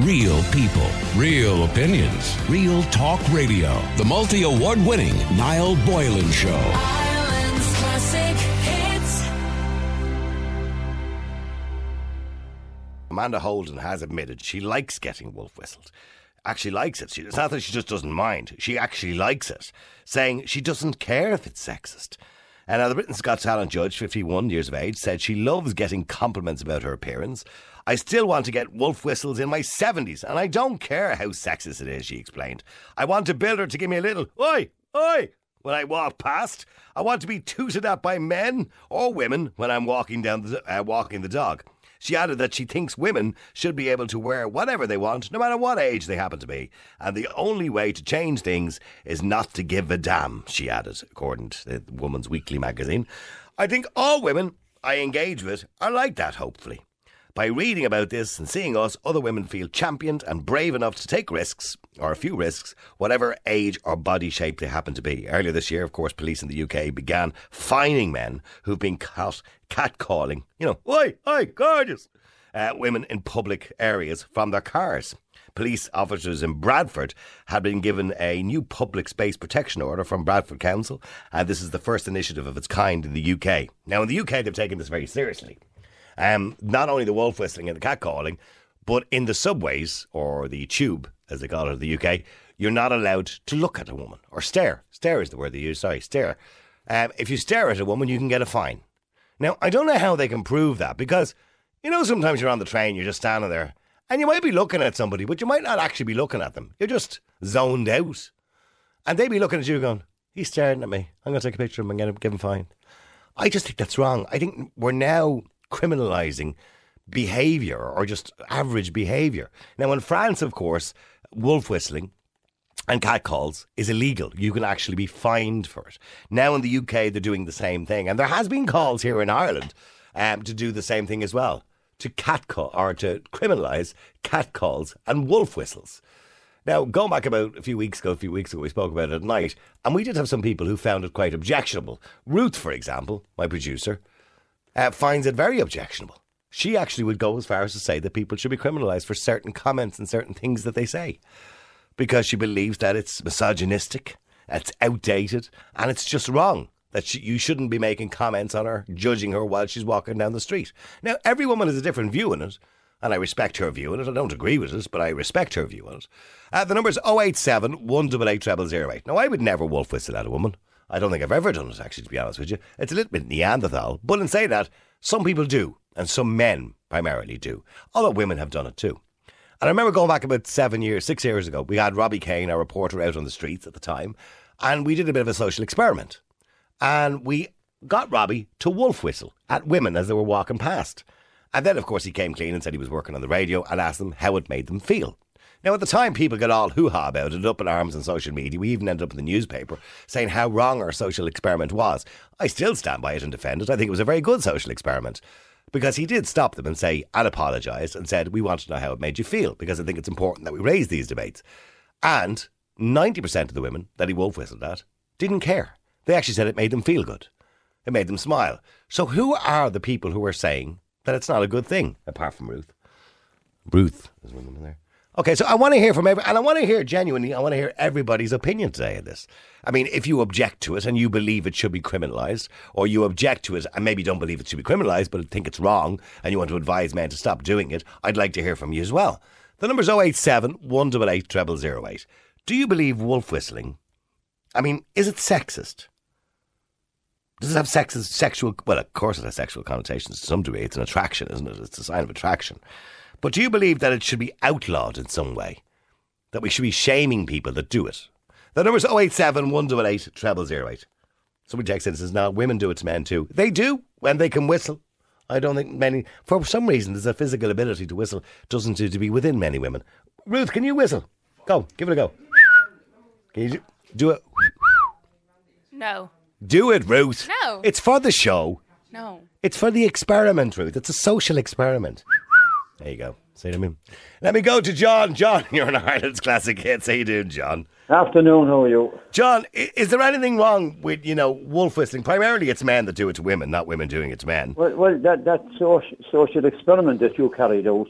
Real people, real opinions, real talk radio. The multi award winning Niall Boylan Show. Ireland's classic hits. Amanda Holden has admitted she likes getting wolf whistled. Actually likes it. She, it's not that she just doesn't mind. She actually likes it, saying she doesn't care if it's sexist. And now the Britain's Got Talent judge, 51 years of age, said she loves getting compliments about her appearance. I still want to get wolf whistles in my 70s, and I don't care how sexist it is, she explained. I want a builder to give me a little, oi, oi, when I walk past. I want to be tooted at by men or women when I'm walking down the, uh, walking the dog. She added that she thinks women should be able to wear whatever they want, no matter what age they happen to be. And the only way to change things is not to give a damn, she added, according to the Woman's Weekly magazine. I think all women I engage with are like that, hopefully. By reading about this and seeing us, other women feel championed and brave enough to take risks, or a few risks, whatever age or body shape they happen to be. Earlier this year, of course, police in the UK began fining men who've been caught catcalling, you know, oi, oi, gorgeous, uh, women in public areas from their cars. Police officers in Bradford had been given a new public space protection order from Bradford Council, and this is the first initiative of its kind in the UK. Now, in the UK, they've taken this very seriously. Um, not only the wolf whistling and the cat calling, but in the subways or the tube, as they call it in the UK, you're not allowed to look at a woman or stare. Stare is the word they use. Sorry, stare. Um, if you stare at a woman, you can get a fine. Now, I don't know how they can prove that because, you know, sometimes you're on the train, you're just standing there, and you might be looking at somebody, but you might not actually be looking at them. You're just zoned out. And they be looking at you going, he's staring at me. I'm going to take a picture of him and get him a fine. I just think that's wrong. I think we're now criminalising behaviour or just average behaviour. Now, in France, of course, wolf whistling and catcalls is illegal. You can actually be fined for it. Now in the UK, they're doing the same thing, and there has been calls here in Ireland um, to do the same thing as well, to catcall or to criminalise catcalls and wolf whistles. Now, going back about a few weeks ago, a few weeks ago, we spoke about it at night, and we did have some people who found it quite objectionable. Ruth, for example, my producer, uh, finds it very objectionable. She actually would go as far as to say that people should be criminalised for certain comments and certain things that they say because she believes that it's misogynistic, it's outdated, and it's just wrong. That she, you shouldn't be making comments on her, judging her while she's walking down the street. Now, every woman has a different view on it, and I respect her view on it. I don't agree with it, but I respect her view on it. Uh, the number is 087 188 0008. Now, I would never wolf whistle at a woman. I don't think I've ever done it, actually, to be honest with you. It's a little bit Neanderthal. But in saying that, some people do, and some men primarily do, although women have done it too. And I remember going back about seven years, six years ago, we had Robbie Kane, our reporter, out on the streets at the time, and we did a bit of a social experiment. And we got Robbie to wolf whistle at women as they were walking past. And then, of course, he came clean and said he was working on the radio and asked them how it made them feel. Now, at the time, people got all hoo ha about it, up in arms on social media. We even ended up in the newspaper saying how wrong our social experiment was. I still stand by it and defend it. I think it was a very good social experiment because he did stop them and say and apologise and said, We want to know how it made you feel because I think it's important that we raise these debates. And 90% of the women that he wolf whistled at didn't care. They actually said it made them feel good. It made them smile. So, who are the people who are saying that it's not a good thing, apart from Ruth? Ruth is one of them there. Okay, so I want to hear from every, and I want to hear genuinely, I want to hear everybody's opinion today of this. I mean, if you object to it and you believe it should be criminalised, or you object to it and maybe don't believe it should be criminalised, but think it's wrong, and you want to advise men to stop doing it, I'd like to hear from you as well. The number's 087 188 0008. Do you believe wolf whistling? I mean, is it sexist? Does it have sexist, sexual? Well, of course, it has sexual connotations to some degree. It's an attraction, isn't it? It's a sign of attraction. But do you believe that it should be outlawed in some way? That we should be shaming people that do it? The number's 087 188 0008. Somebody texts in and says, no, women do it to men too. They do when they can whistle. I don't think many, for some reason, there's a physical ability to whistle, doesn't seem to be within many women. Ruth, can you whistle? Go, give it a go. Can you do, do it? No. Do it, Ruth. No. It's for the show. No. It's for the experiment, Ruth. It's a social experiment. There you go. Say to me. Let me go to John. John, you're an Ireland's classic hits. How you doing, John? Afternoon, how are you? John, is there anything wrong with, you know, wolf whistling? Primarily it's men that do it to women, not women doing it to men. Well, well that, that social, social experiment that you carried out,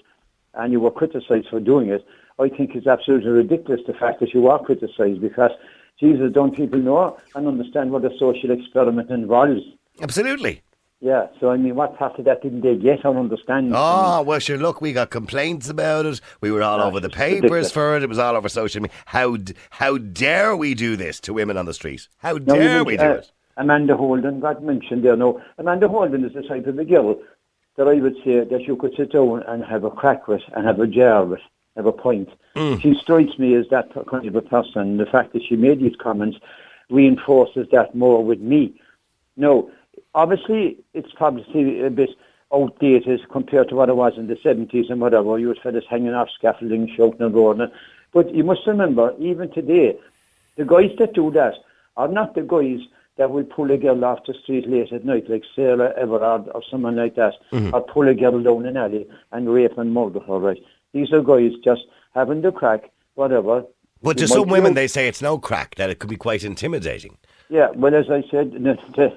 and you were criticised for doing it, I think it's absolutely ridiculous the fact that you are criticised because Jesus, don't people know and understand what a social experiment involves? Absolutely. Yeah, so I mean, what part of that didn't they get or understand? Oh, well, sure, look, we got complaints about it. We were all Ah, over the papers ridiculous. for it. It was all over social media. How, how dare we do this to women on the street? How Now, dare even, we do uh, it? Amanda Holden got mentioned there. No, Amanda Holden is the type of a girl that I would say that you could sit down and have a crack with and have a jar with, have a point. Mm. She strikes me as that kind of a person. The fact that she made these comments reinforces that more with me. No, obviously it's probably a bit outdated compared to what it was in the 70s and whatever. You had fellas hanging off scaffolding, shouting and roaring. But you must remember, even today, the guys that do that are not the guys that will pull a girl off the street late at night, like Sarah Everard or someone like that, mm-hmm. or pull a girl down an alley and rape and murder her, right? These are guys just having the crack, whatever. But to some women, they say it's no crack, that it could be quite intimidating. Yeah, well, as I said, the,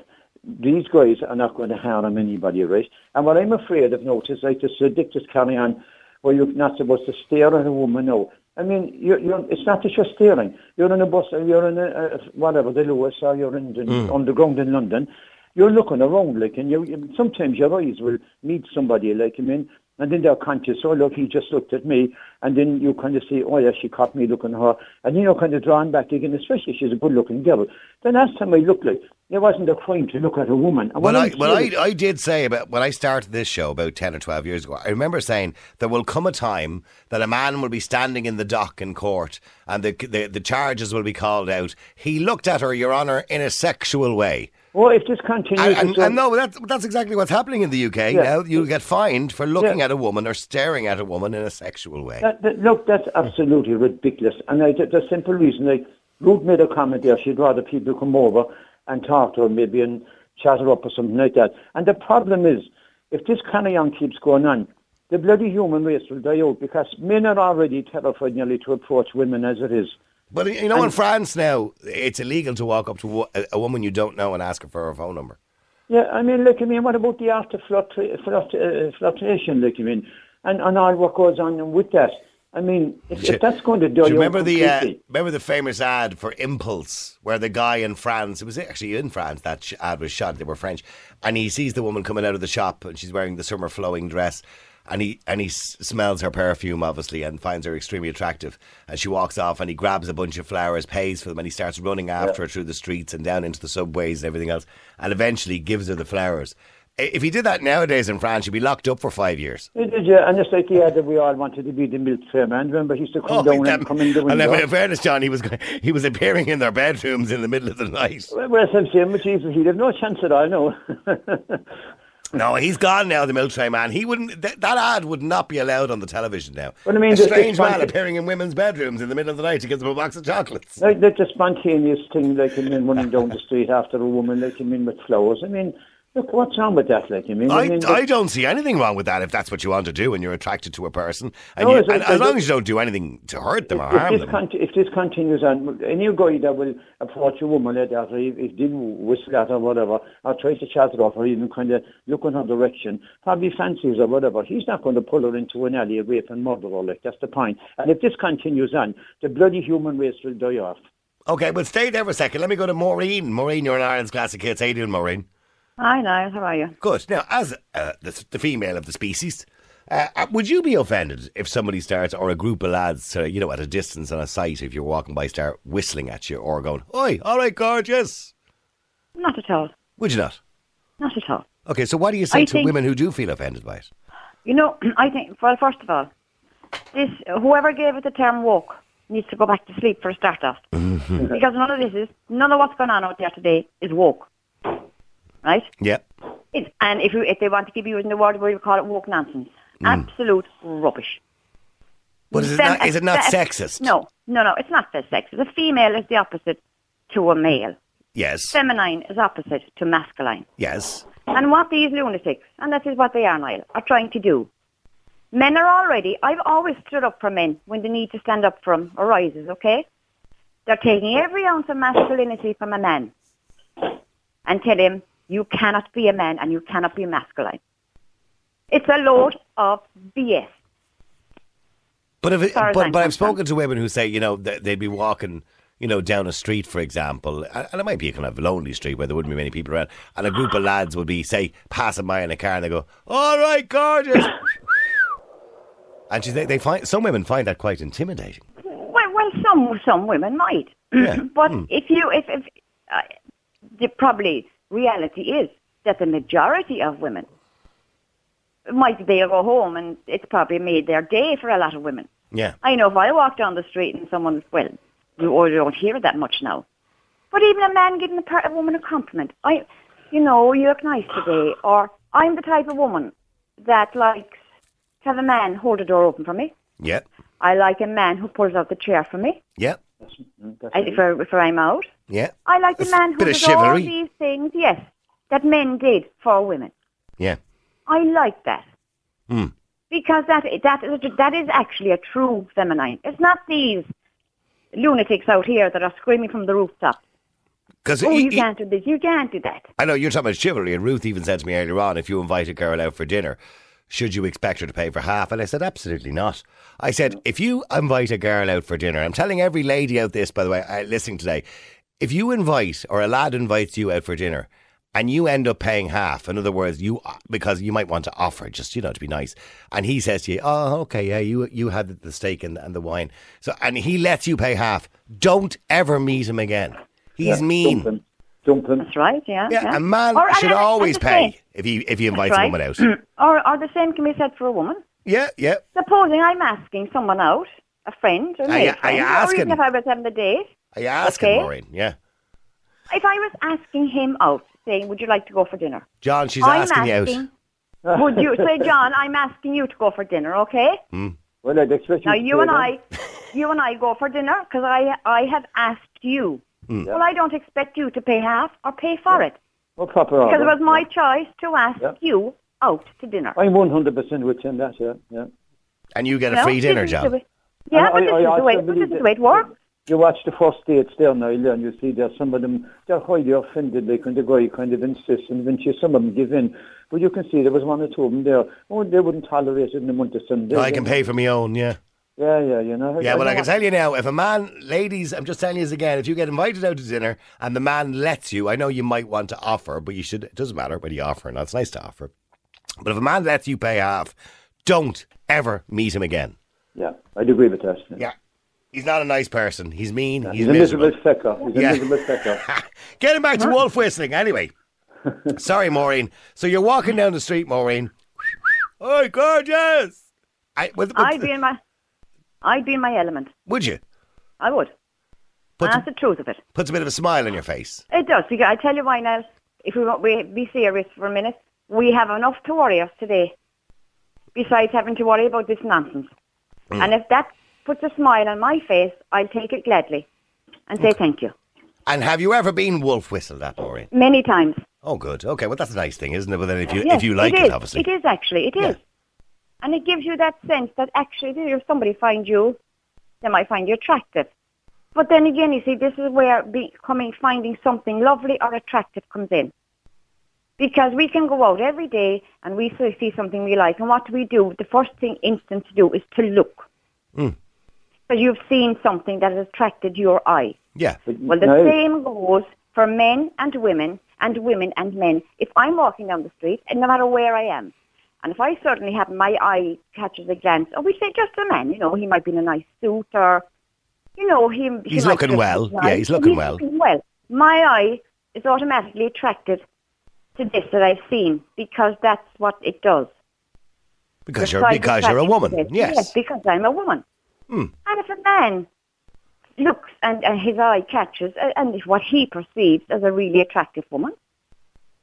these guys are not going to harm anybody, right? And what I'm afraid of, notice, like this ridiculous carry on where you're not supposed to stare at a woman now. I mean, you're, you're, it's not that you're staring. You're in a bus, or you're in a, whatever, the Luas, or you're in the mm. underground in London. You're looking around, like, and you, you, sometimes your eyes will meet somebody, like, I mean, and then they're conscious, oh, look, he just looked at me. And then you kind of say, oh, yeah, she caught me looking at her. And then you're kind of drawn back again, especially if she's a good looking girl. The last time I looked like, it wasn't a crime to look at a woman. And Well, I, well I, I did say about when I started this show about 10 or 12 years ago, I remember saying there will come a time that a man will be standing in the dock in court and the, the, the charges will be called out. He looked at her, Your Honour, in a sexual way. Well, if this continues, And, and, and no, that's, that's exactly what's happening in the UK Yeah. now. You'll get fined for looking Yeah. at a woman or staring at a woman in a sexual way. That, that, look, that's absolutely ridiculous. And I, the, the simple reason, like, Ruth made a comment there, she'd rather people come over and talk to her maybe and chat her up or something like that. And the problem is, if this kind of young keeps going on, the bloody human race will die out because men are already terrified nearly to approach women as it is. But you know, in France now, it's illegal to walk up to a, woman you don't know and ask her for her phone number. Yeah, I mean, look, I mean, what about the after fluctu- fluct- uh, like, I mean, and, and all what goes on with that? I mean, if, if that's going to die Do you remember the uh, remember the famous ad for Impulse, where the guy in France, it was actually in France that ad was shot. They were French, and he sees the woman coming out of the shop, and she's wearing the summer flowing dress, and he and he s- smells her perfume obviously, and finds her extremely attractive. And she walks off, and he grabs a bunch of flowers, pays for them, and he starts running after her through the streets and down into the subways and everything else, and eventually gives her the flowers. If he did that nowadays in France, he'd be locked up for five years. It is, yeah, and it's like ad that we all wanted to be the milk tray man. Remember, he used to come oh, down that- and come in the Oh, and then, window. in fairness, John, he was he was appearing in their bedrooms in the middle of the night. Well, well, I'm saying, Jesus, he'd have no chance at all, no. No, he's gone now, the Milk Tray man. He wouldn't. Th- that ad would not be allowed on the television now. Well, I mean, a strange man appearing in women's bedrooms in the middle of the night to give them a box of chocolates. like, like the spontaneous thing, like, I mean, running down the street after a woman, like, I mean, with flowers. I mean, look, what's wrong with that, like, I mean? I, mean, I don't see anything wrong with that if that's what you want to do and you're attracted to a person. And, No, you, and as long as you don't do anything to hurt them or if, harm this them. if this continues on, any guy that will approach a woman like that, or if, if did whistle at her or whatever, or try to chat her off, or even kind of look in her direction, probably fancies her or whatever, he's not going to pull her into an alley, rape and murder her, like, that's the point. And if this continues on, the bloody human race will die off. Okay, but stay there for a second. Let me go to Maureen. Maureen, you're in Ireland's Classic Hits. How you doing, Maureen? Hi, Niall. How are you? Good. Now, as uh, the, the female of the species, uh, would you be offended if somebody starts, or a group of lads, uh, you know, at a distance on a site, if you're walking by, start whistling at you or going, "Oi, all right, gorgeous"? Not at all. Would you not? Not at all. Okay, so what do you say I to think- women who do feel offended by it? You know, I think, well, first of all, this whoever gave it the term woke needs to go back to sleep for a start off. because none of this is, none of what's going on out there today is woke. Right? Yep. It, and if, you, if they want to keep using the word, we call it woke nonsense. Mm. Absolute rubbish. But is it Fem- not, is it not sexist? No, no, no, it's not sexist. A female is the opposite to a male. Yes. Feminine is opposite to masculine. Yes. And what these lunatics, and that is what they are, Niall, are trying to do. Men are already, I've always stood up for men when the need to stand up for them arises, okay? They're taking every ounce of masculinity from a man and tell him, you cannot be a man and you cannot be masculine. It's a load of BS. But if it, but, but I've spoken to women who say, you know, they'd be walking, you know, down a street, for example, and it might be a kind of lonely street where there wouldn't be many people around, and a group of lads would be, say, passing by in a car, and they go, "All right, gorgeous," and she, they, they find some women find that quite intimidating. Well, well, some some women might, Yeah. but Hmm. if you if, if uh, probably reality is that the majority of women might they go home and it's probably made their day for a lot of women. Yeah, I know if I walk down the street and someone, well, you or don't hear it that much now. But even a man giving a, per- a woman a compliment, I, you know, you look nice today, or I'm the type of woman that likes to have a man hold the door open for me. Yep. I like a man who pulls out the chair for me Yep. That's, mm, that's I, if, I, if I'm out. Yeah, I like a That's man a who does all these things, yes, that men did for women. yeah. I like that. Hmm. Because that that is that is actually a true feminine. It's not these lunatics out here that are screaming from the rooftop. Because Oh, you can't do this. You can't do that. I know you're talking about chivalry, and Ruth even said to me earlier on, if you invite a girl out for dinner, should you expect her to pay for half? And I said, absolutely not. I said, if you invite a girl out for dinner, I'm telling every lady out this, by the way, uh, listening today, if you invite or a lad invites you out for dinner and you end up paying half, in other words, you because you might want to offer just you know to be nice, and he says to you, "Oh, okay, yeah, you you had the steak and, and the wine," so and he lets you pay half. Don't ever meet him again. He's Yeah, mean. Dump him. Dump him. That's right. Yeah. Yeah, a man Or- should and- and always the pay same. if he if he invites That's a woman out. Or, or the same can be said for a woman. yeah, yeah. Supposing I'm asking someone out, a friend, a Are male you- are friend, you or even if I was having a date, Are you asking, Okay. Maureen? Yeah. if I was asking him out, saying, "Would you like to go for dinner?" John, she's I'm asking you out. Would you say, John? I'm asking you to go for dinner, okay? Well, I'd expect Now you to you and. I, you and I go for dinner because I I have asked you. Hmm. Well, I don't expect you to pay half or pay for it Well, proper because it was my choice to ask Yeah. you out to dinner. I'm 100% with you on that, yeah. yeah. And you get a No, free dinner, John. Yeah, And but I- this I is the way. But believe this is that- the way it works. You watch the first dates there now, and you see there's some of them, they're highly offended, like when the guy kind of insists, and eventually some of them give in. But you can see there was one or two of them there, oh, they wouldn't tolerate it in the month of Sunday. I can pay for my own, yeah. Yeah, yeah, you know. Yeah, well, I can tell you now, if a man, ladies, I'm just telling you this again, if you get invited out to dinner and the man lets you, I know you might want to offer, but you should, it doesn't matter whether you offer or not, it's nice to offer. But if a man lets you pay half, don't ever meet him again. Yeah, I'd agree with that. Yeah. He's not a nice person. He's mean. He's, he's a miserable. miserable fecker. He's Yeah. a miserable fecker. Getting back to wolf whistling, anyway. Sorry, Maureen. So you're walking down the street, Maureen. Oh, gorgeous! I, with, with, I'd be in my, I'd be in my element. would you? I would. Puts, and that's the truth of it. puts a bit of a smile on your face. It does. Because I tell you why now. If we want we be serious for a minute, we have enough to worry us today. Besides having to worry about this nonsense. Hmm. And if that puts a smile on my face, I'll take it gladly and say thank you. And have you ever been wolf whistled at, Maureen? Many times. Oh, good. Okay, well, that's a nice thing, isn't it? But then if you Yes, if you like it, is. obviously. It is actually. It is. Yeah. And it gives you that sense that actually if somebody finds you, they might find you attractive. But then again, you see, this is where becoming finding something lovely or attractive comes in. Because we can go out every day and we see see something we like, and what do we do? The first thing instant to do is to look. Mm. Because you've seen something that has attracted your eye. Yeah. But Well, the now- same goes for men and women and women and men. If I'm walking down the street, and no matter where I am, and if I suddenly have my eye catches a glance, or we say just a man, you know, he might be in a nice suit or, you know, he, he He's looking well. look Yeah, he's and looking well. looking well. My eye is automatically attracted to this that I've seen because that's what it does. Because you're because you're a woman. Yes. Yes, because I'm a woman. Hmm. And if a man looks and, and his eye catches, uh, and what he perceives as a really attractive woman,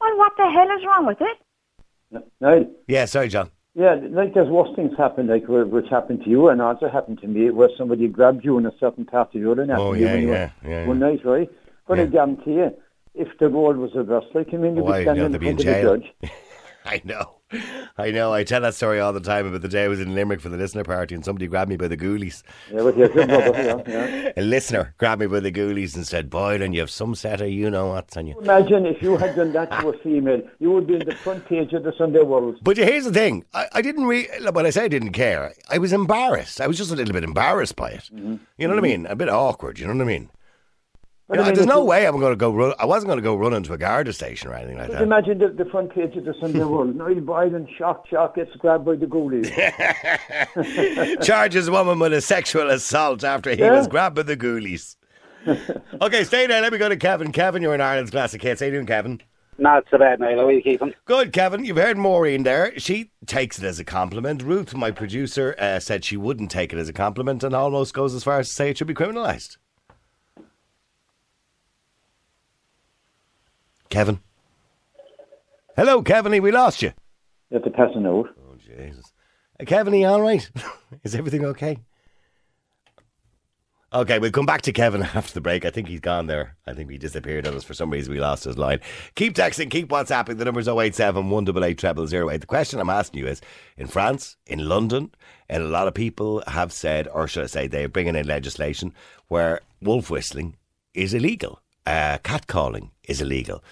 well, what the hell is wrong with it? No. Yeah, sorry, John. yeah, like there's worse things happen, like where, which happened to you, and also happened to me, where somebody grabbed you in a certain part of your anatomy Oh, yeah, when you yeah, were yeah, one night, right? But I guarantee you, if the world was reversed, like I mean, you'd Oh, be I standing in they'd be in front of the judge. I know. I know. I tell that story all the time about the day I was in Limerick for the listener party and somebody grabbed me by the ghoulies. Yeah, but you're good, brother, yeah, yeah. A listener grabbed me by the ghoulies and said, Boylan, you have some set of you know what's on you. Imagine if you had done that to a female, you would be in the front page of the Sunday World. But here's the thing. I, I didn't really, when I say I didn't care, I was embarrassed. I was just a little bit embarrassed by it. Mm-hmm. You know what I mm-hmm. mean? A bit awkward, you know what I mean? But You I mean, there's no way I'm going to go run, I wasn't going to go run into a Garda station or anything like that. imagine the, the front page of the Sunday World. Niall Boylan, shock, shock, gets grabbed by the ghoulies. Charges woman with a sexual assault after he Yeah. was grabbed by the ghoulies. okay, stay there. Let me go to Kevin. Kevin, you're in Ireland's classic hits. How you doing, Kevin? Not so bad, Niall. How are you keeping? Good, Kevin. You've heard Maureen there. She takes it as a compliment. Ruth, my producer, uh, said she wouldn't take it as a compliment and almost goes as far as to say it should be criminalised. Kevin. Hello, Kevin. We lost you. You have to pass a note. Oh, Jesus. Uh, Kevin, are you all right? Is everything okay? Okay, we'll come back to Kevin after the break. I think he's gone there. I think he disappeared on us for some reason. We lost his line. Keep texting, keep WhatsApping. The number's 087 188 0008. The question I'm asking you is in France, in London, and a lot of people have said, or should I say, they're bringing in legislation where wolf whistling is illegal, uh, catcalling is illegal.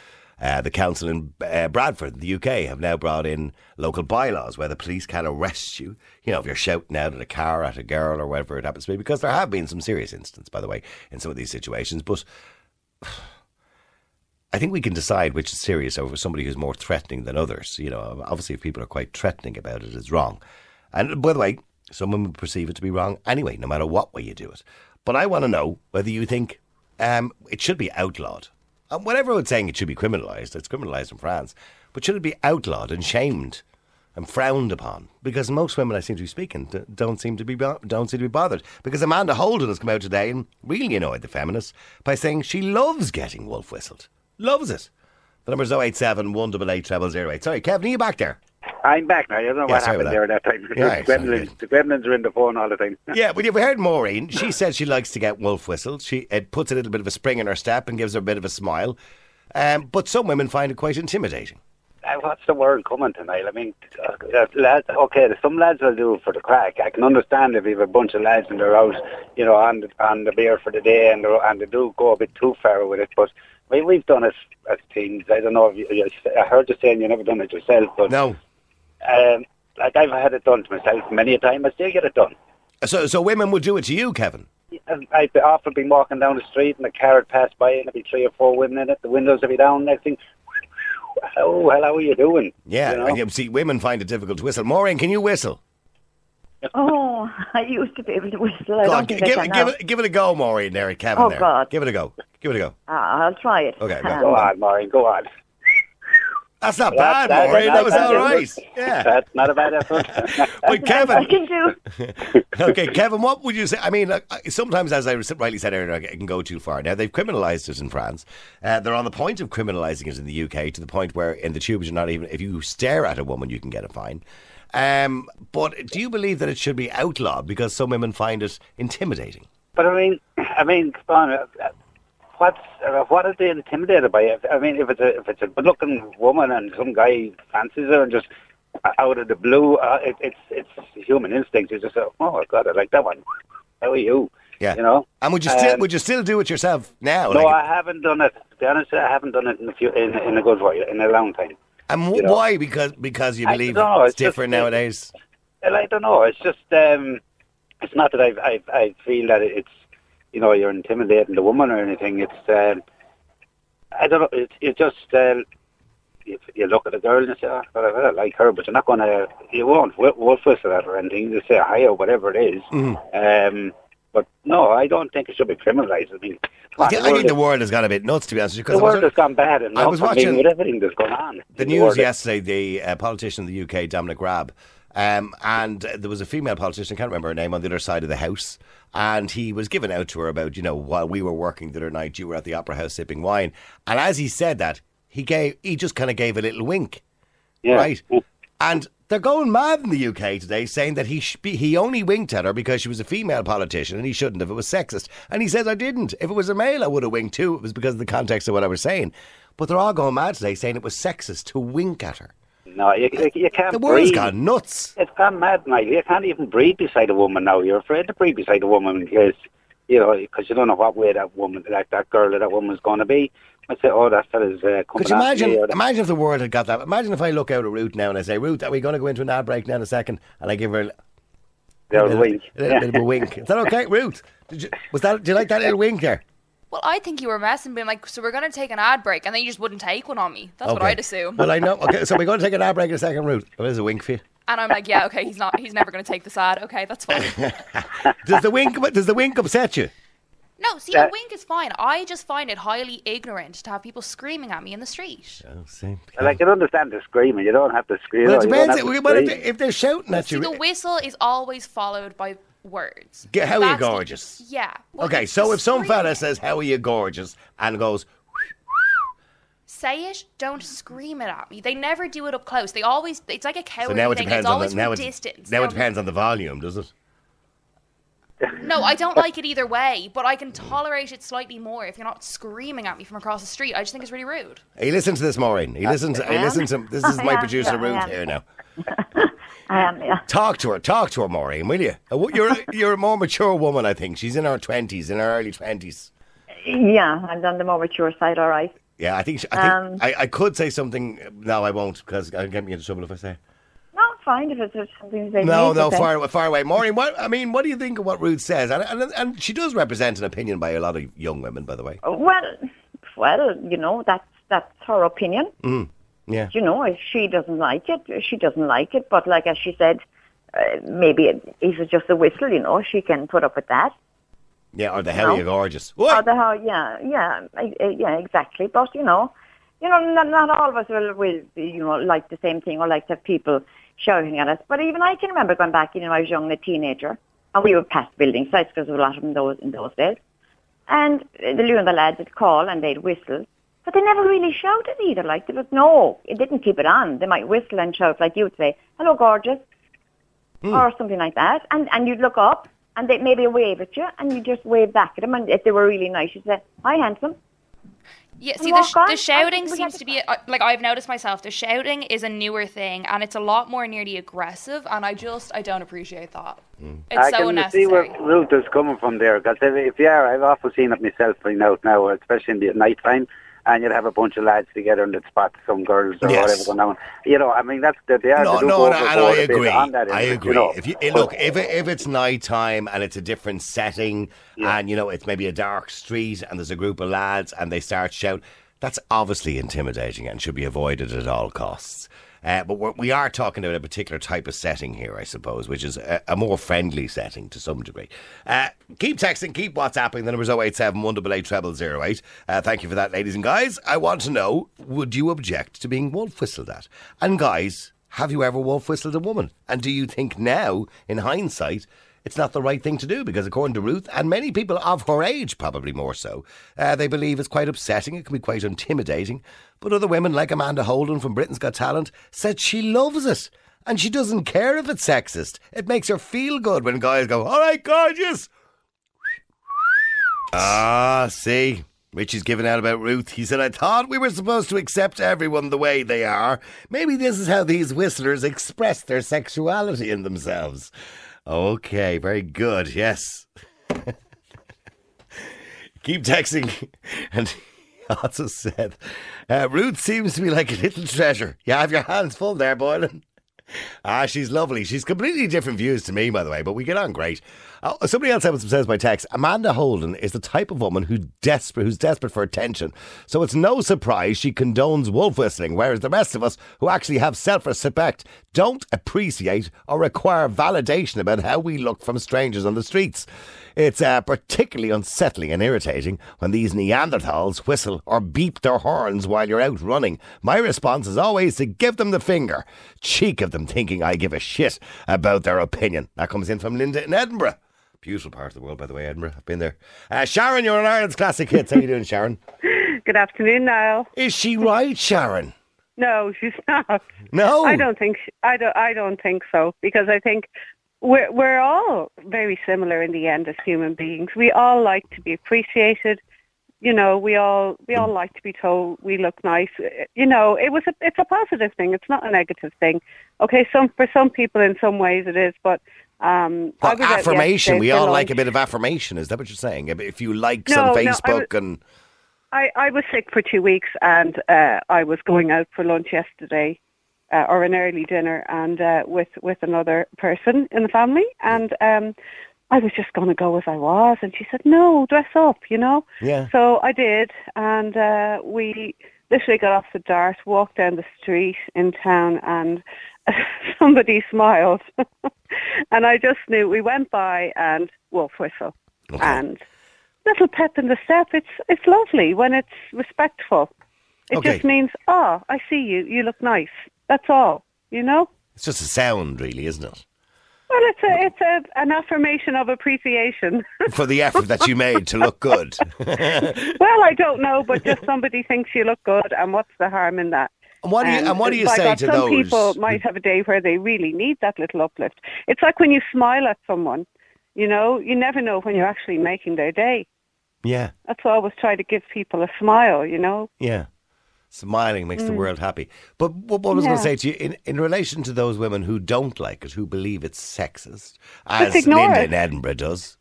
Uh, the council in uh, Bradford, the UK, have now brought in local bylaws where the police can arrest you, you know, if you're shouting out at a car at a girl or whatever it happens to be, because there have been some serious incidents, by the way, in some of these situations. But I think we can decide which is serious over somebody who's more threatening than others. You know, obviously, if people are quite threatening about it, it's wrong. And by the way, someone would perceive it to be wrong anyway, no matter what way you do it. But I want to know whether you think um, it should be outlawed. And everyone's saying it should be criminalised, it's criminalised in France, but should it be outlawed and shamed and frowned upon? Because most women I seem to be speaking d- don't seem to be don't seem to be bothered. Because Amanda Holden has come out today and really annoyed the feminists by saying she loves getting wolf whistled, loves it. The number's 087 188 0008. Sorry, Kevin, are you back there? I'm back now. I don't know what happened there at that time. The, gremlins, the gremlins are in the phone all the time. Yeah, but you've heard Maureen. She says she likes to get wolf whistled. She it puts a little bit of a spring in her step and gives her a bit of a smile. Um, but some women find it quite intimidating. Uh, What's the word coming tonight? I mean, uh, uh, lads, okay, some lads will do it for the crack. I can understand if you have a bunch of lads and they're out, you know, on the, on the beer for the day and, and they do go a bit too far with it. But I mean, we've done it as teens. I don't know if you, you, I heard you saying you never done it yourself, but No. Um, like I've had it done to myself many a time. I still get it done. So, so women would do it to you, Kevin. I'd be often been walking down the street and a car would pass by and there'd be three or four women in it. The windows would be down. Next thing, oh, hello, how are you doing? Yeah, You know? and you see, women find it difficult to whistle. Maureen, can you whistle? Oh, I used to be able to whistle. I Go don't give, I can give now. it, give it a go, Maureen. There, at Kevin. Oh, there. God. give it a go. Give it a go. Ah, I'll try it. Okay, go. Um, Go on, Maureen, go on. That's not That's- bad, that- Maureen. That that- was that- all right. that- Yeah. That's not a bad effort. But I Kevin, can do. okay, Kevin, what would you say? I mean, like, I- sometimes, as I rightly said earlier, it can go too far. Now, they've criminalised it in France. Uh, they're on the point of criminalising it in the UK to the point where in the tubes, you're not even, if you stare at a woman, you can get a fine. Um, but do you believe that it should be outlawed because some women find it intimidating? but I mean, I mean, come on, uh, uh, what's uh, what are they intimidated by? If- I mean, if it's a if it's a good-looking woman and some guy fancies her and just out of the blue, uh, it, it's it's human instinct. You just say, oh God, I like that one. How are you? Yeah. You know. And would you still Um, would you still do it yourself now? No, Like, I haven't done it. To be honest, I haven't done it in a few in, in a good while, in a long time. and wh- you know. why? Because because you believe know, it's it's just- different nowadays. Well, I don't know. It's just um, it's not that I I I feel that it's you know you're intimidating the woman or anything. It's um, I don't know. It's it just uh, you, you look at a girl and you say, oh, well, I like her, but you're not going to you won't wolf whistle at her or anything. You say hi or whatever it is. Mm-hmm. Um, but no, I don't think it should be criminalised. I mean, I think, the I world think the world has gone a bit nuts, to be honest. with you, 'cause the world has gone bad enough. I was mean, watching- with everything that's going on. the in news yesterday, the uh, politician in the UK, Dominic Raab, um, and there was a female politician, I can't remember her name, on the other side of the house, and he was giving out to her about, you know, while we were working the other night, you were at the Opera House sipping wine, and as he said that, he gave, he just kind of gave a little wink, Yeah. right? And they're going mad in the UK today, saying that he be- he only winked at her because she was a female politician, and he shouldn't have. It was sexist, and he says I didn't. If it was a male, I would have winked too. It was because of the context of what I was saying. But they're all going mad today, saying it was sexist to wink at her. No, you, you, you can't The world's breathe. gone nuts. It's gone mad, Niall. You can't even breathe beside a woman now. You're afraid to breathe beside a woman because, you know, because you don't know what way that woman, like that girl or that woman's going to be. I say, oh, that fella's uh, coming Could you imagine? me, Imagine if the world had got that. Imagine if I look out a Ruth now and I say, Ruth, are we going to go into an ad break now in a second? And I give her a, old little, wink. a little bit of a wink. Is that okay, Ruth? Did you, was that? Do you like that little wink there? Well, I think you were messing, being like, so we're going to take an ad break, and then you just wouldn't take one on me. That's what I'd assume. Well, I know. Okay, so we're going to take an ad break in a second, Ruth. Oh, there's a wink for you. And I'm like, yeah, okay, he's not, he's never going to take this ad. Okay, that's fine. Does the wink? Does the wink upset you? No, see, Yeah. a wink is fine. I just find it highly ignorant to have people screaming at me in the street. Oh, see. Well, I can understand the screaming. You don't have to scream. Well, it or depends. have to if, scream. they, if they're shouting at See, you, the whistle is always followed by words. Get- how are you That's the- gorgeous? yeah. Well, okay. So if some fella screaming. says, "How are you gorgeous?" and goes, say it, don't scream it at me. They never do it up close. They always, it's like a cowardly so now it thing. depends It's on always the now from it, distance. now They it depends on the volume, does it? No, I don't like it either way, but I can tolerate it slightly more if you're not screaming at me from across the street. I just think it's really rude. He listens to this, Maureen. He listens. He listens to. This is my producer yeah, I Ruth here now. I am, yeah. Talk to her. Talk to her, Maureen, will you? Uh, You're you're a more mature woman, I think. She's in her twenties, in her early twenties. Yeah, I'm on the more mature side, all right. Yeah, I think. She, I think Um, I, I could say something. No, I won't because I'll get me into trouble if I say. No, fine if it's something they No, no, to say. far, far away. Maureen, what I mean, what do you think of what Ruth says? And, and and she does represent an opinion by a lot of young women, by the way. Well, well, you know, that's that's her opinion. Yeah. You know, if she doesn't like it, she doesn't like it. But like as she said, uh, maybe it, if it's just a whistle, you know, she can put up with that. Yeah, or the hell No. you gorgeous. Or What? the hell, yeah, yeah, yeah, exactly. But you know, you know, not, not all of us will, will, you know, like the same thing or like to have people shouting at us. But even I can remember going back, you know, I was young, a teenager, and we were pass building sites because there were a lot of them those in those days. And the and the lads would call and they'd whistle, but they never really shouted either. Like there was no, it didn't keep it on. They might whistle and shout like you would say, "Hello, gorgeous," or something like that, and and you'd look up. And they maybe wave at you, and you just wave back at them. And if they were really nice, you'd say, "Hi, handsome." Yeah, see, the, walk sh- the shouting seems to be, uh, like, I've noticed myself, the shouting is a newer thing, and it's a lot more nearly aggressive, and I just, I don't appreciate that. It's I so can see where Ruth is coming from there. Because if, if you are, I've often seen it myself right now, now, especially in the night time, and you'd have a bunch of lads together and they'd spot some girls or Yes. whatever going on. You know, I mean, that's the, they are No, they no, no, and I overboard a bit agree. that, I you agree. know. If you But- look, if if it's night time and it's a different setting, and you know it's maybe a dark street and there's a group of lads and they start shouting, that's obviously intimidating and should be avoided at all costs. Uh, but we're, we are talking about a particular type of setting here, I suppose, which is a, a more friendly setting to some degree. Uh, keep texting, keep WhatsApping. The number's 087 188 0008. Uh, thank you for that, ladies and guys. I want to know would you object to being wolf whistled at? And guys, have you ever wolf whistled a woman? And do you think now, in hindsight, it's not the right thing to do because, according to Ruth, and many people of her age, probably more so, uh, they believe it's quite upsetting. It can be quite intimidating. But other women, like Amanda Holden from Britain's Got Talent, said she loves it. And she doesn't care if it's sexist. It makes her feel good when guys go, All right, gorgeous. Ah, see. Richie's given out about Ruth. He said, I thought we were supposed to accept everyone the way they are. Maybe this is how these whistlers express their sexuality in themselves. Okay, very good. Yes. Keep texting. And he also said, uh, Ruth seems to be like a little treasure. You have your hands full there, Boylan. Ah, she's lovely. She's completely different views to me, by the way, but we get on great. Oh, somebody else says by text, Amanda Holden is the type of woman who desperate, who's desperate for attention. So it's no surprise she condones wolf whistling, whereas the rest of us who actually have self-respect don't appreciate or require validation about how we look from strangers on the streets. It's uh, particularly unsettling and irritating when these Neanderthals whistle or beep their horns while you're out running. My response is always to give them the finger. Cheek of them thinking I give a shit about their opinion. That comes in from Linda in Edinburgh. Beautiful part of the world, by the way, Edinburgh. I've been there. Uh, Sharon, you're on Ireland's Classic Hits. How you doing, Sharon? Good afternoon, Niall. Is she right, Sharon? No, she's not. No. I don't think. She, I don't. I don't think so because I think we're we're all very similar in the end as human beings. We all like to be appreciated. you know, we all we all like to be told we look nice. You know, it was a it's a positive thing. It's not a negative thing. Okay, some for some people in some ways it is, but um, was affirmation. We all like a bit of affirmation. Is that what you're saying? If you likes No, on no, I Facebook was- and I, I was sick for two weeks and uh, I was going out for lunch yesterday uh, or an early dinner and uh, with with another person in the family and um, I was just going to go as I was and she said no dress up you know Yeah. so I did and uh, we literally got off the dart walked down the street in town and somebody smiled and I just knew we went by and wolf whistle Okay. and little pep in the step. It's it's lovely when it's respectful. It Okay. just means, oh, I see you. You look nice. That's all. You know. it's just a sound, really, isn't it? Well, it's a it's a an affirmation of appreciation. For the effort that you made to look good. well, I don't know, but just somebody thinks you look good, and what's the harm in that? And what do you and what do you say God, to some those? people might have a day where they really need that little uplift. It's like when you smile at someone. You know, you never know when you're actually making their day. Yeah, That's why I always try to give people a smile. You know. yeah. Smiling makes the world happy. But what, I was going Mm. To say to you, in, in relation to those women who don't like it, who believe it's sexist, as Linda it. in Edinburgh does.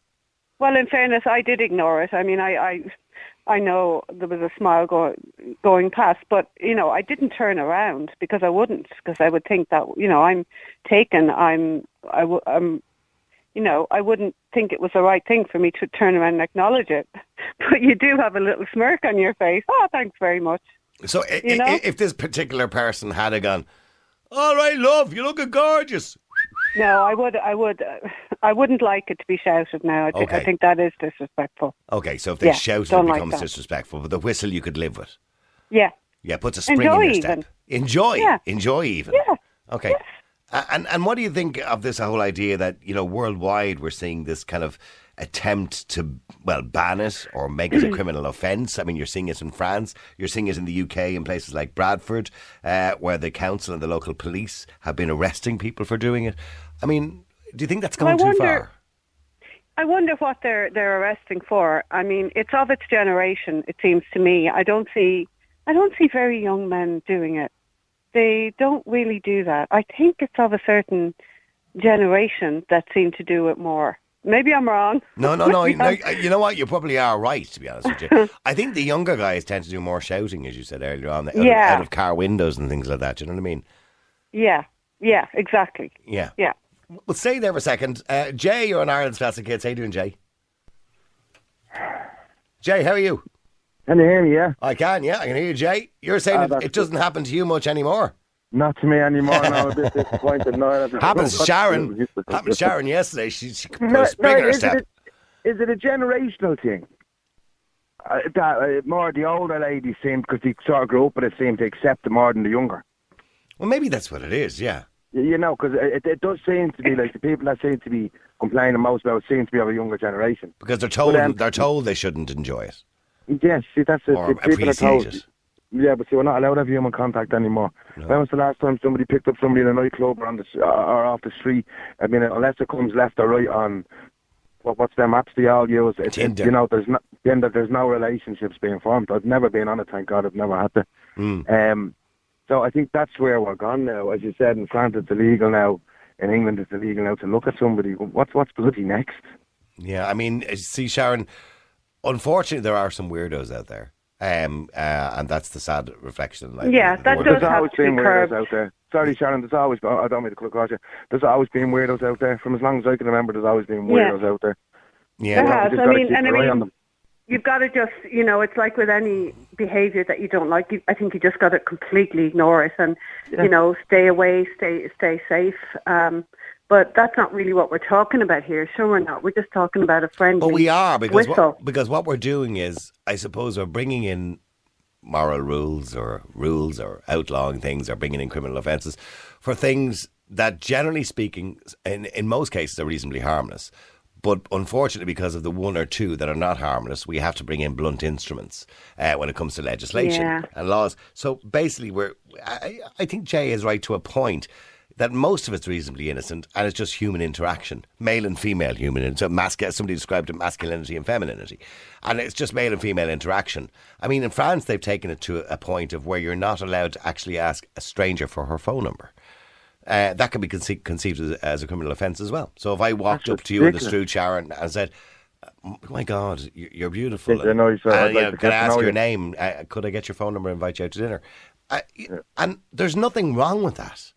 Well, in fairness, I did ignore it. I mean, I, I, I know there was a smile go, going past, but you know, I didn't turn around because I wouldn't, because I would think that you know I'm taken. I'm, I, w- I'm, you know, I wouldn't think it was the right thing for me to turn around and acknowledge it. But you do have a little smirk on your face. Oh, thanks very much. So i- You i- know? if this particular person had a gun, all right, love, you looking gorgeous. No, I would, I would, I wouldn't like it to be shouted now. I, thi- Okay. I think that is disrespectful. Okay, so if they Yeah, shout, it don't like becomes disrespectful. But the whistle you could live with. Yeah, Yeah, puts a spring Enjoy in your step. Enjoy. Yeah. Enjoy even. Yeah. Okay. A- And and what do you think of this whole idea that you know worldwide we're seeing this kind of attempt to well ban it or make it a criminal offence? I mean, you're seeing it in France, you're seeing it in the UK in places like Bradford, uh, where the council and the local police have been arresting people for doing it. I mean, do you think that's Well, going I too wonder- far? I wonder what they're they're arresting for. I mean, it's of its generation. It seems to me. I don't see I don't see very young men doing it. They don't really do that. I think it's of a certain generation that seem to do it more. Maybe I'm wrong. No, no, no. No you know what? You probably are right, to be honest with you. I think the younger guys tend to do more shouting, as you said earlier on, out, Yeah. out of car windows and things like that. Do you know what I mean? Yeah, yeah, exactly. Yeah. Yeah. Well, stay there for a second. Uh, Jay, you're on Ireland's Classic Hits. How you doing, Jay? Jay, how are you? Can you hear me? Yeah, I can, yeah, I can hear you, Jay. You're saying Ah, it, that's it doesn't happen to you much anymore. not to me anymore. now. I'm a bit disappointed. No, Happens to Sharon. Happened to Sharon yesterday. She, she put a spring in her is, step. it a, is it a generational thing? Uh, that uh, more the older ladies seem because they sort of grew up with it, seem to accept it more than the younger. Well, maybe that's what it is, yeah. You know, because it, it does seem to be like the people that seem to be complaining the most about it seem to be of a younger generation. Because they're told um, they're told they shouldn't enjoy it Yes, see, that's it. or The people are told. it. Yeah, but see, we're not allowed to have human contact anymore. When was the last time somebody picked up somebody in a nightclub or on the or off the street? I mean, unless it comes left or right on what, what's them apps they all use? It's, Tinder. You know, there's no Tinder. There's no relationships being formed. I've never been on it. Thank God, I've never had to. Mm. Um, so I think that's where we're gone now. As you said, in France it's illegal now. In England it's illegal now to look at somebody. What's what's bloody next? Yeah, I mean, uh, see, Sharon, unfortunately, there are some weirdos out there. Um, uh, and that's the sad reflection in life. Yeah, The that world. does There's have always to be been weirdos curbed. out there. Sorry, Sharon. There's always. I don't mean to cut across you. There's always been weirdos out there. From as long as I can remember, there's always been Yeah. weirdos out there. Yeah, There has. I mean, and I an mean, them. You've got to just, you know, it's like with any behaviour that you don't like. You, I think you just got to completely ignore it and, you know, stay away, stay stay safe. Um, but that's not really what we're talking about here. Sure, we're not. We're just talking about a friendly But we are because what, because what we're doing is, I suppose, we're bringing in moral rules or rules or outlawing things or bringing in criminal offences for things that, generally speaking, in in most cases, are reasonably harmless. But unfortunately, because of the one or two that are not harmless, we have to bring in blunt instruments uh, when it comes to legislation Yeah. and laws. So basically, we're I, I think Jay is right to a point. that most of it's reasonably innocent and it's just human interaction, male and female human. So masc- somebody described it masculinity and femininity, and it's just male and female interaction. I mean, in France, they've taken it to a point of where you're not allowed to actually ask a stranger for her phone number. Uh, that can be conce- conceived as, as a criminal offence as well. So if I walked That's up to you in the street, Sharon, and said, "Oh "My God, you- you're beautiful," Yes, I know, so I'd and, like know, can I ask your you." name? Uh, could I get your phone number and invite you out to dinner? Uh, And there's nothing wrong with that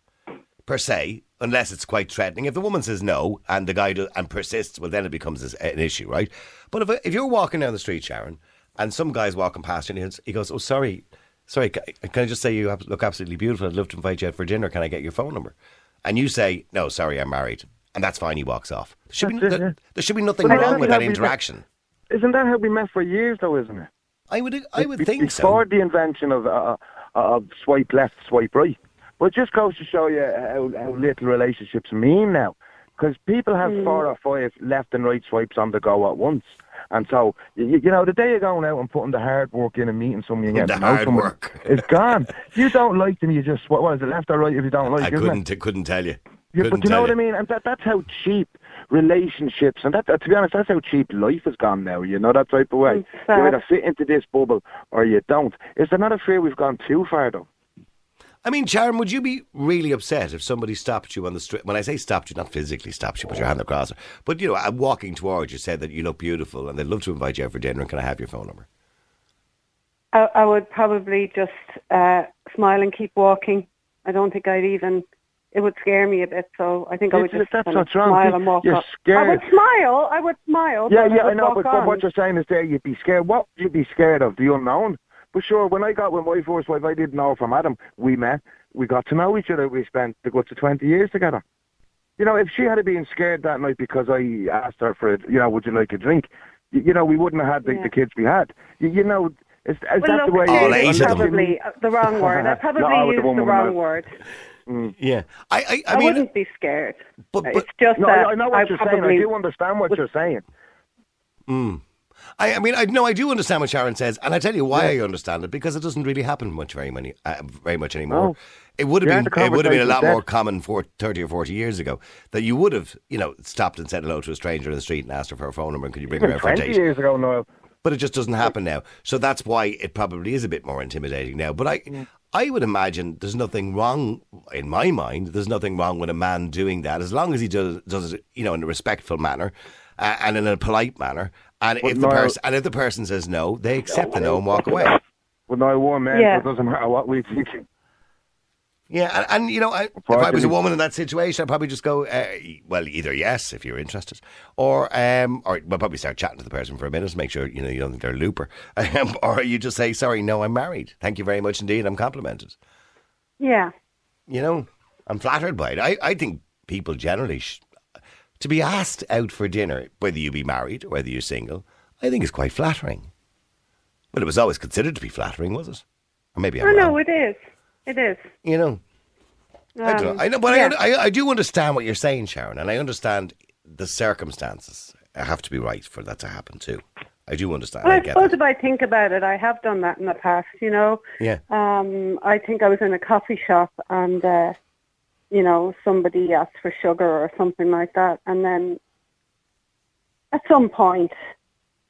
per se, unless it's quite threatening. If the woman says no and the guy does, and persists, well, then it becomes an issue, right? But if, if you're walking down the street, Sharon, and some guy's walking past you and he goes, "Oh, sorry, sorry, can I just say you look absolutely beautiful? I'd love to invite you out for dinner. Can I get your phone number?" And you say, "No, sorry, I'm married," and that's fine. He walks off. There should, be, it, there, yeah. there should be nothing But wrong with that that'd be- interaction. Isn't that how we met for years, though, isn't it? I would, I would Be- think so. Before the invention of, uh, of swipe left, swipe right. But it just goes to show you how, how little relationships mean now. Because people have Hmm. four or five left and right swipes on the go at once. And so, you, you know, the day you're going out and putting the hard work in and meeting someone and The getting to hard someone work. is gone. you don't like them, you just, what, what is it, left or right if you don't like them. I couldn't, it? couldn't, couldn't tell you. Yeah, Couldn't but you know tell what I mean? And that, that's how cheap relationships, and that, that, to be honest, that's how cheap life has gone now, you know, that type of way. You sad. either fit into this bubble or you don't. Is there not a fear we've gone too far, though? I mean, Sharon, would you be really upset if somebody stopped you on the street? When I say stopped you, not physically stopped you, put your hand across her, but you know, I'm walking towards you, said that you look beautiful, and they'd love to invite you out for dinner. And can I have your phone number? I, I would probably just uh, smile and keep walking. I don't think I'd even. It would scare me a bit, so I think I would just that's what's wrong. smile and walk you're off. scared. I would smile. I would smile. Yeah, yeah, I, I know, but, but what you're saying is there you'd be scared. What would you be scared of? The unknown? But sure, when I got with my first wife, I didn't know from Adam. We met, we got to know each other, we spent the guts of 20 years together. You know, if she had been scared that night because I asked her for, a, you know, would you like a drink? You, you know, we wouldn't have had the, Yeah. the kids we had. You, you know, is, is well, that look, the way? All it eight of probably uh, the wrong word. I probably No, with the used the wrong mouth. word. Mm. Yeah, I, I, I I, mean, wouldn't be scared. but, uh, but it's just No, that I, I know what I you're probably saying. I do understand what would- you're saying. Mm. I, I mean, I no, I do understand what Sharon says, and I tell you why I understand it because it doesn't really happen much very many, uh, very much anymore. No. It would have been it would have been a lot more common for 30 or 40 years ago that you would have, you know, stopped and said hello to a stranger in the street and asked her for her phone number and could you bring her out for a 20 years ago, Noel. But it just doesn't happen now. So that's why it probably is a bit more intimidating now. But I I would imagine there's nothing wrong in my mind, there's nothing wrong with a man doing that as long as he does does it, you know, in a respectful manner uh, and in a polite manner. And But if the person and if the person says no, they accept the no and walk away. Well, no, one man, Yeah. so it doesn't matter what we think. Yeah, and, and you know, I, if I was a woman in that situation, I'd probably just go, uh, well, either yes if you're interested, or um, or we'll probably start chatting to the person for a minute to make sure you know you don't think they're a looper, um, or you just say, sorry, no, I'm married. Thank you very much indeed. I'm complimented. Yeah. You know, I'm flattered by it. I, I think people generally sh- to be asked out for dinner, whether you be married or whether you're single, I think is quite flattering. Well, it was always considered to be flattering, was it? Or maybe I'm I know wrong. it is. It is. You know. I don't Um, know. I know, but yeah. I, I, I do understand what you're saying, Sharon, and I understand the circumstances have to be right for that to happen too. I do understand. Well, I I get suppose that. if I think about it, I have done that in the past. You know, Yeah. um, I think I was in a coffee shop and, uh, you know, somebody asked for sugar or something like that, and then at some point,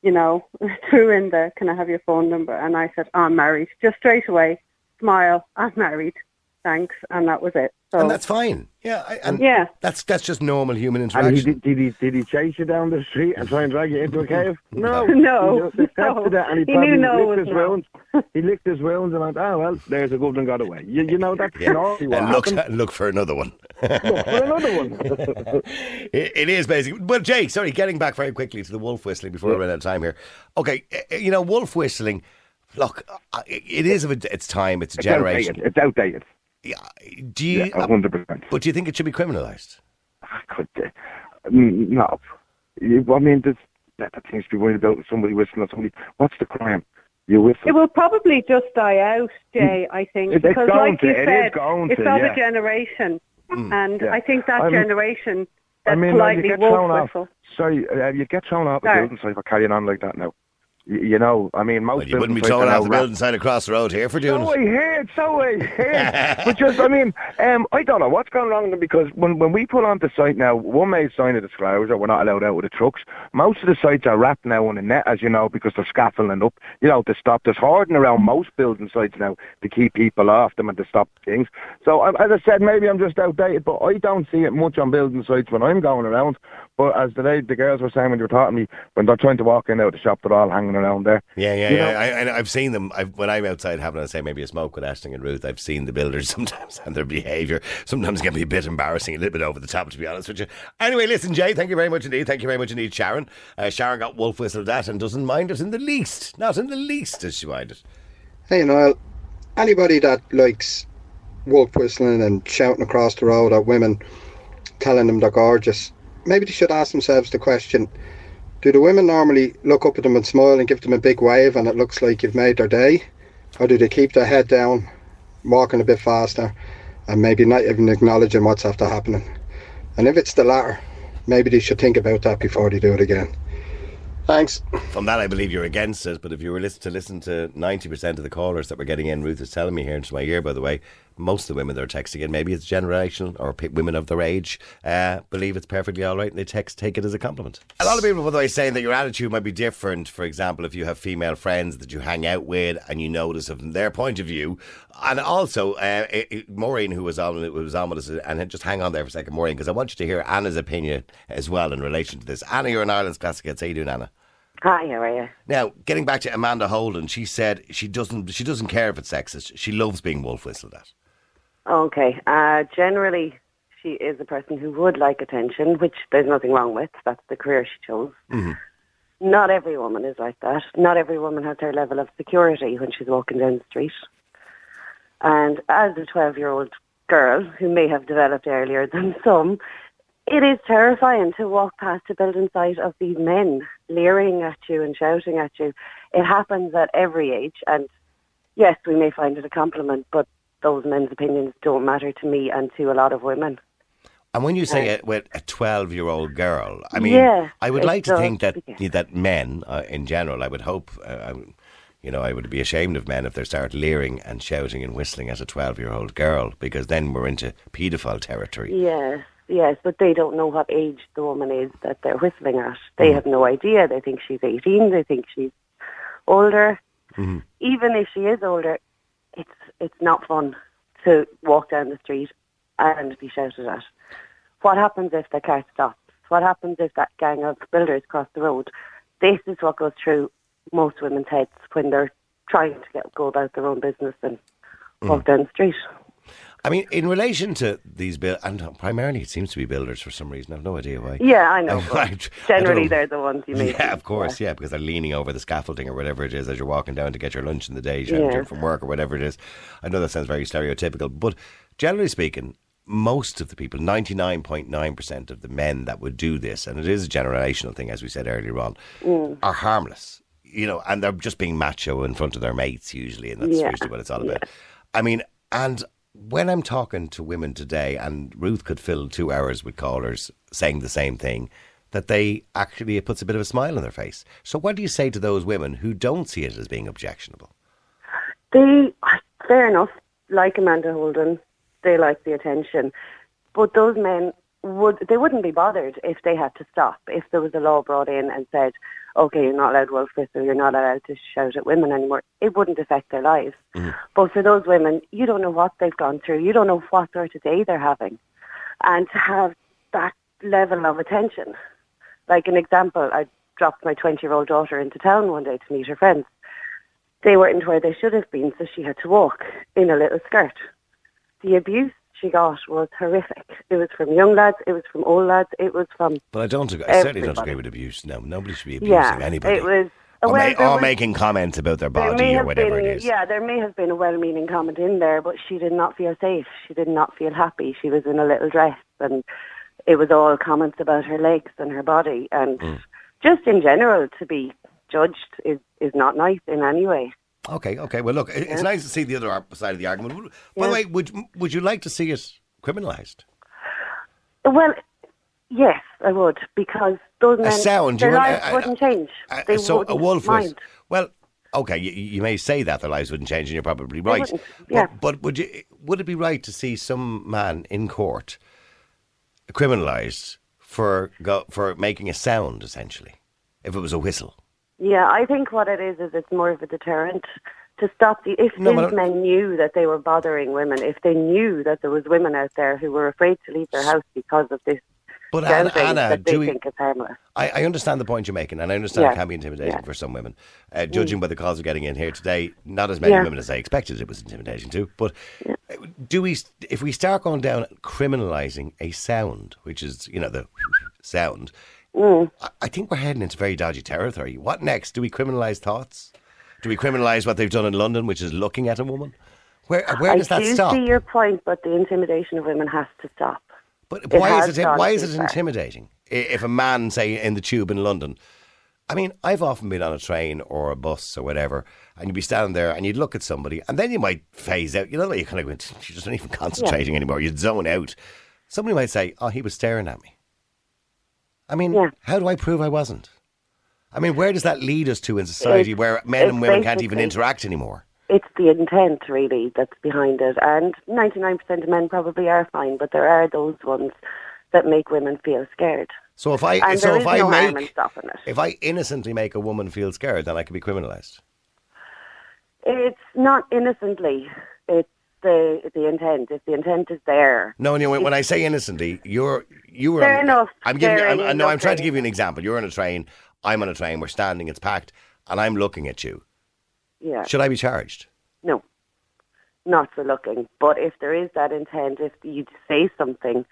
you know, threw in the "Can I have your phone number?" and I said, "I'm married." Just straight away, smile. I'm married. Thanks, and that was it. So and that's fine. Yeah, I, and Yeah. that's that's just normal human And he, interaction. did, did, he, did he chase you down the street and try and drag you into a cave? No. No, He just accepted no. it and he, He probably knew no licked his no. wounds. He licked his wounds and went, oh, well, there's a good one got away. You, you know, that's Yeah. naughty and look, look for another one. Look for another one. It, it is basically. Well, Jake, sorry, getting back very quickly to the wolf whistling before we run out of time here. Okay, eh, you know, wolf whistling. Look, uh, it is of a, its time. It's a It's generation. outdated. It's outdated. Yeah, Do you? Yeah, 100%. but do you think it should be criminalised? I could, uh, mm, no. I mean, there's, that, that seems to be worried about somebody whistling at somebody. What's the crime? You whistle. It will probably just die out, Jay. I think It- it's because, going like to. you It is said, going it's to, of yeah. a generation, and yeah. I think that I'm- generation that I mean, like, politely you get wolf thrown off. whistle. Sorry, uh, you get thrown out a Sorry. building site for carrying on like that now. You know, I mean, most Well, you wouldn't be throwing out the wrapped- building sign across the road here for doing so it. I heard, so I heard. but just, I mean, um, I don't know what's going them because when when we pull onto site now, one may sign a disclosure, we're not allowed out with the trucks. Most of the sites are wrapped now on a net, as you know, because they're scaffolding up, you know, to stop. There's hoarding around most building sites now to keep people off them and to stop things. So, as I said, maybe I'm just outdated, but I don't see it much on building sites when I'm going around. But as the lady, the girls were saying when you were talking to me, when they're trying to walk in out the shop, they're all hanging around there. Yeah, yeah, You yeah. know- I, and I've seen them. I've, when I'm outside having, I say, maybe a smoke with Ashton and Ruth, I've seen the builders sometimes and their behaviour. Sometimes can be a bit embarrassing, a little bit over the top, to be honest with you. Anyway, listen, Jay, thank you very much indeed. Thank you very much indeed, Sharon. Uh, Sharon got wolf whistled at and doesn't mind it in the least. Not in the least does she mind it. Hey Niall, anybody that likes wolf whistling and shouting across the road at women, telling them they're gorgeous, maybe they should ask themselves the question: Do the women normally look up at them and smile and give them a big wave, and it looks like you've made their day, or do they keep their head down, walking a bit faster, and maybe not even acknowledging what's after happening? And if it's the latter, maybe they should think about that before they do it again. Thanks. From that, I believe you're against it. But if you were to listen to ninety percent of the callers that we're getting in, Ruth is telling me here into my ear, by the way, most of the women that are texting in, maybe it's generational or pe- women of their age, uh, believe it's perfectly all right, and they text take it as a compliment. A lot of people, by the way, saying that your attitude might be different. For example, if you have female friends that you hang out with and you notice from their point of view, and also uh, it- it- Maureen, who was on, who was on with us, and just hang on there for a second, Maureen, because I want you to hear Anna's opinion as well in relation to this. Anna, you're an Ireland's Classic Hits. How you doing, Anna? Hi, how are you? Now, getting back to Amanda Holden, she said she doesn't she doesn't care if it's sexist. She loves being wolf whistled at. Okay. Uh, generally, she is a person who would like attention, which there's nothing wrong with. That's the career she chose. Not every woman is like that. Not every woman has her level of security when she's walking down the street. And as a 12 year old girl who may have developed earlier than some, it is terrifying to walk past a building site of these men leering at you and shouting at you. It happens at every age. And yes, we may find it a compliment, but those men's opinions don't matter to me and to a lot of women. And when you say it with a twelve-year-old girl, I mean, Yeah, I would like to think that yeah. that men, uh, in general, I would hope, uh, um, you know, I would be ashamed of men if they start leering and shouting and whistling at a twelve-year-old girl, because then we're into paedophile territory. Yes, yes, but they don't know what age the woman is that they're whistling at. They have no idea. They think she's 18. They think she's older. Even if she is older, it's not fun to walk down the street and be shouted at. What happens if the car stops? What happens if that gang of builders cross the road? This is what goes through most women's heads when they're trying to get, go about their own business and walk mm. down the street. I mean, in relation to these build, and primarily it seems to be builders for some reason. I've no idea why. Yeah, I know. I- I generally, know. they're the ones you make. Yeah, of course, yeah, because they're leaning over the scaffolding or whatever it is as you're walking down to get your lunch in the day, you Yeah. from work or whatever it is. I know that sounds very stereotypical, but generally speaking, most of the people, 99.9% of the men that would do this, and it is a generational thing, as we said earlier on, Mm. are harmless. You know, and they're just being macho in front of their mates usually, and that's Yeah, usually what it's all about. I mean, and when I'm talking to women today, and Ruth could fill two hours with callers saying the same thing, that they actually it puts a bit of a smile on their face. So, what do you say to those women who don't see it as being objectionable? They, fair enough, like Amanda Holden, they like the attention. But those men would, they wouldn't be bothered if they had to stop. If there was a law brought in and said, okay, you're not allowed wolf whistle, you're not allowed to shout at women anymore, it wouldn't affect their lives. Mm. But for those women, you don't know what they've gone through. You don't know what sort of day they're having. And to have that level of attention, like an example, I dropped my 20 year old daughter into town one day to meet her friends. They weren't where they should have been, so she had to walk in a little skirt. The abuse she got was horrific. It was from young lads, it was from old lads, it was from But I don't. agree- I certainly don't agree with abuse. No, nobody should be abusing yeah. anybody. It was or, well, ma- or was- making comments about their body or whatever been, it is. Yeah, there may have been a well-meaning comment in there, but she did not feel safe. She did not feel happy. She was in a little dress, and it was all comments about her legs and her body, and Mm. just in general to be judged is is not nice in any way. Okay, okay. Well, look, it's nice to see the other side of the argument. By the way, would would you like to see it criminalised? Well, Yes, I would because those men, a sound. their want- lives uh, wouldn't change. uh, they so wouldn't a wolf mind. whistle. Well, okay, you, you may say that their lives wouldn't change, and you're probably right. yeah. But, but would you? Would it be right to see some man in court criminalised for go, for making a sound, essentially, if it was a whistle? Yeah, I think what it is is it's more of a deterrent to stop the. If No, these men knew that they were bothering women, if they knew that there was women out there who were afraid to leave their house because of this But Anna, Anna that they do we, think is harmless. I, I understand the point you're making, and I understand Yeah. it can be intimidating Yeah. for some women. Uh, judging by the calls we're getting in here today, not as many Yeah. women as I expected it was intimidating too. But uh, do we, if we start going down criminalising a sound, which is you know the sound, Mm. I, I think we're heading into very dodgy territory. What next? Do we criminalise thoughts? Do we criminalise what they've done in London, which is looking at a woman? Where where does I that do stop? see your point, but the intimidation of women has to stop. But It why is it why is it far. intimidating? If a man say in the tube in London, I mean, I've often been on a train or a bus or whatever, and you'd be standing there and you'd look at somebody, and then you might phase out. You know, you kind of went, you're just not even concentrating anymore. You'd zone out. Somebody might say, "Oh, he was staring at me." I mean, how do I prove I wasn't? I mean, where does that lead us to in society, It's- where men and women can't even interact anymore? It's the intent, really, that's behind it. And 99% of men probably are fine, but there are those ones that make women feel scared. So if I and so if I no make if I innocently make a woman feel scared, then I could be criminalised. It's not innocently. It's the the intent. If the intent is there, No, and you know, when, when I say innocently, you're you were. Fair on, enough. I'm giving. You, I'm, I know. I'm trying to give you an example. You're on a train. I'm on a train. We're standing. It's packed, and I'm looking at you. yeah, Should I be charged? no, not for looking. But if there is that intent, if you say something,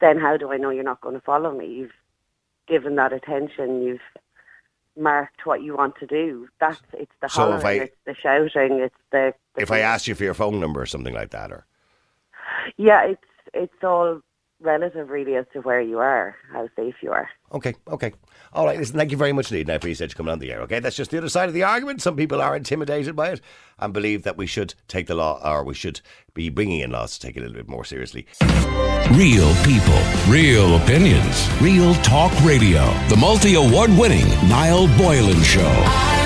then how do I know you're not going to follow me? You've given that attention. You've marked what you want to do. That's it's the So hollering, I- it's the shouting, it's the, the If I asked you for your phone number or something like that, or yeah, it's it's all relative really as to where you are, how safe you are. okay, okay, all right. Listen, thank you very much indeed. and I appreciate you coming on the air. Okay, that's just the other side of the argument. Some people are intimidated by it and believe that we should take the law, or we should be bringing in laws to take it a little bit more seriously. Real people, real opinions, real talk radio. The multi award winning Niall Boylan Show.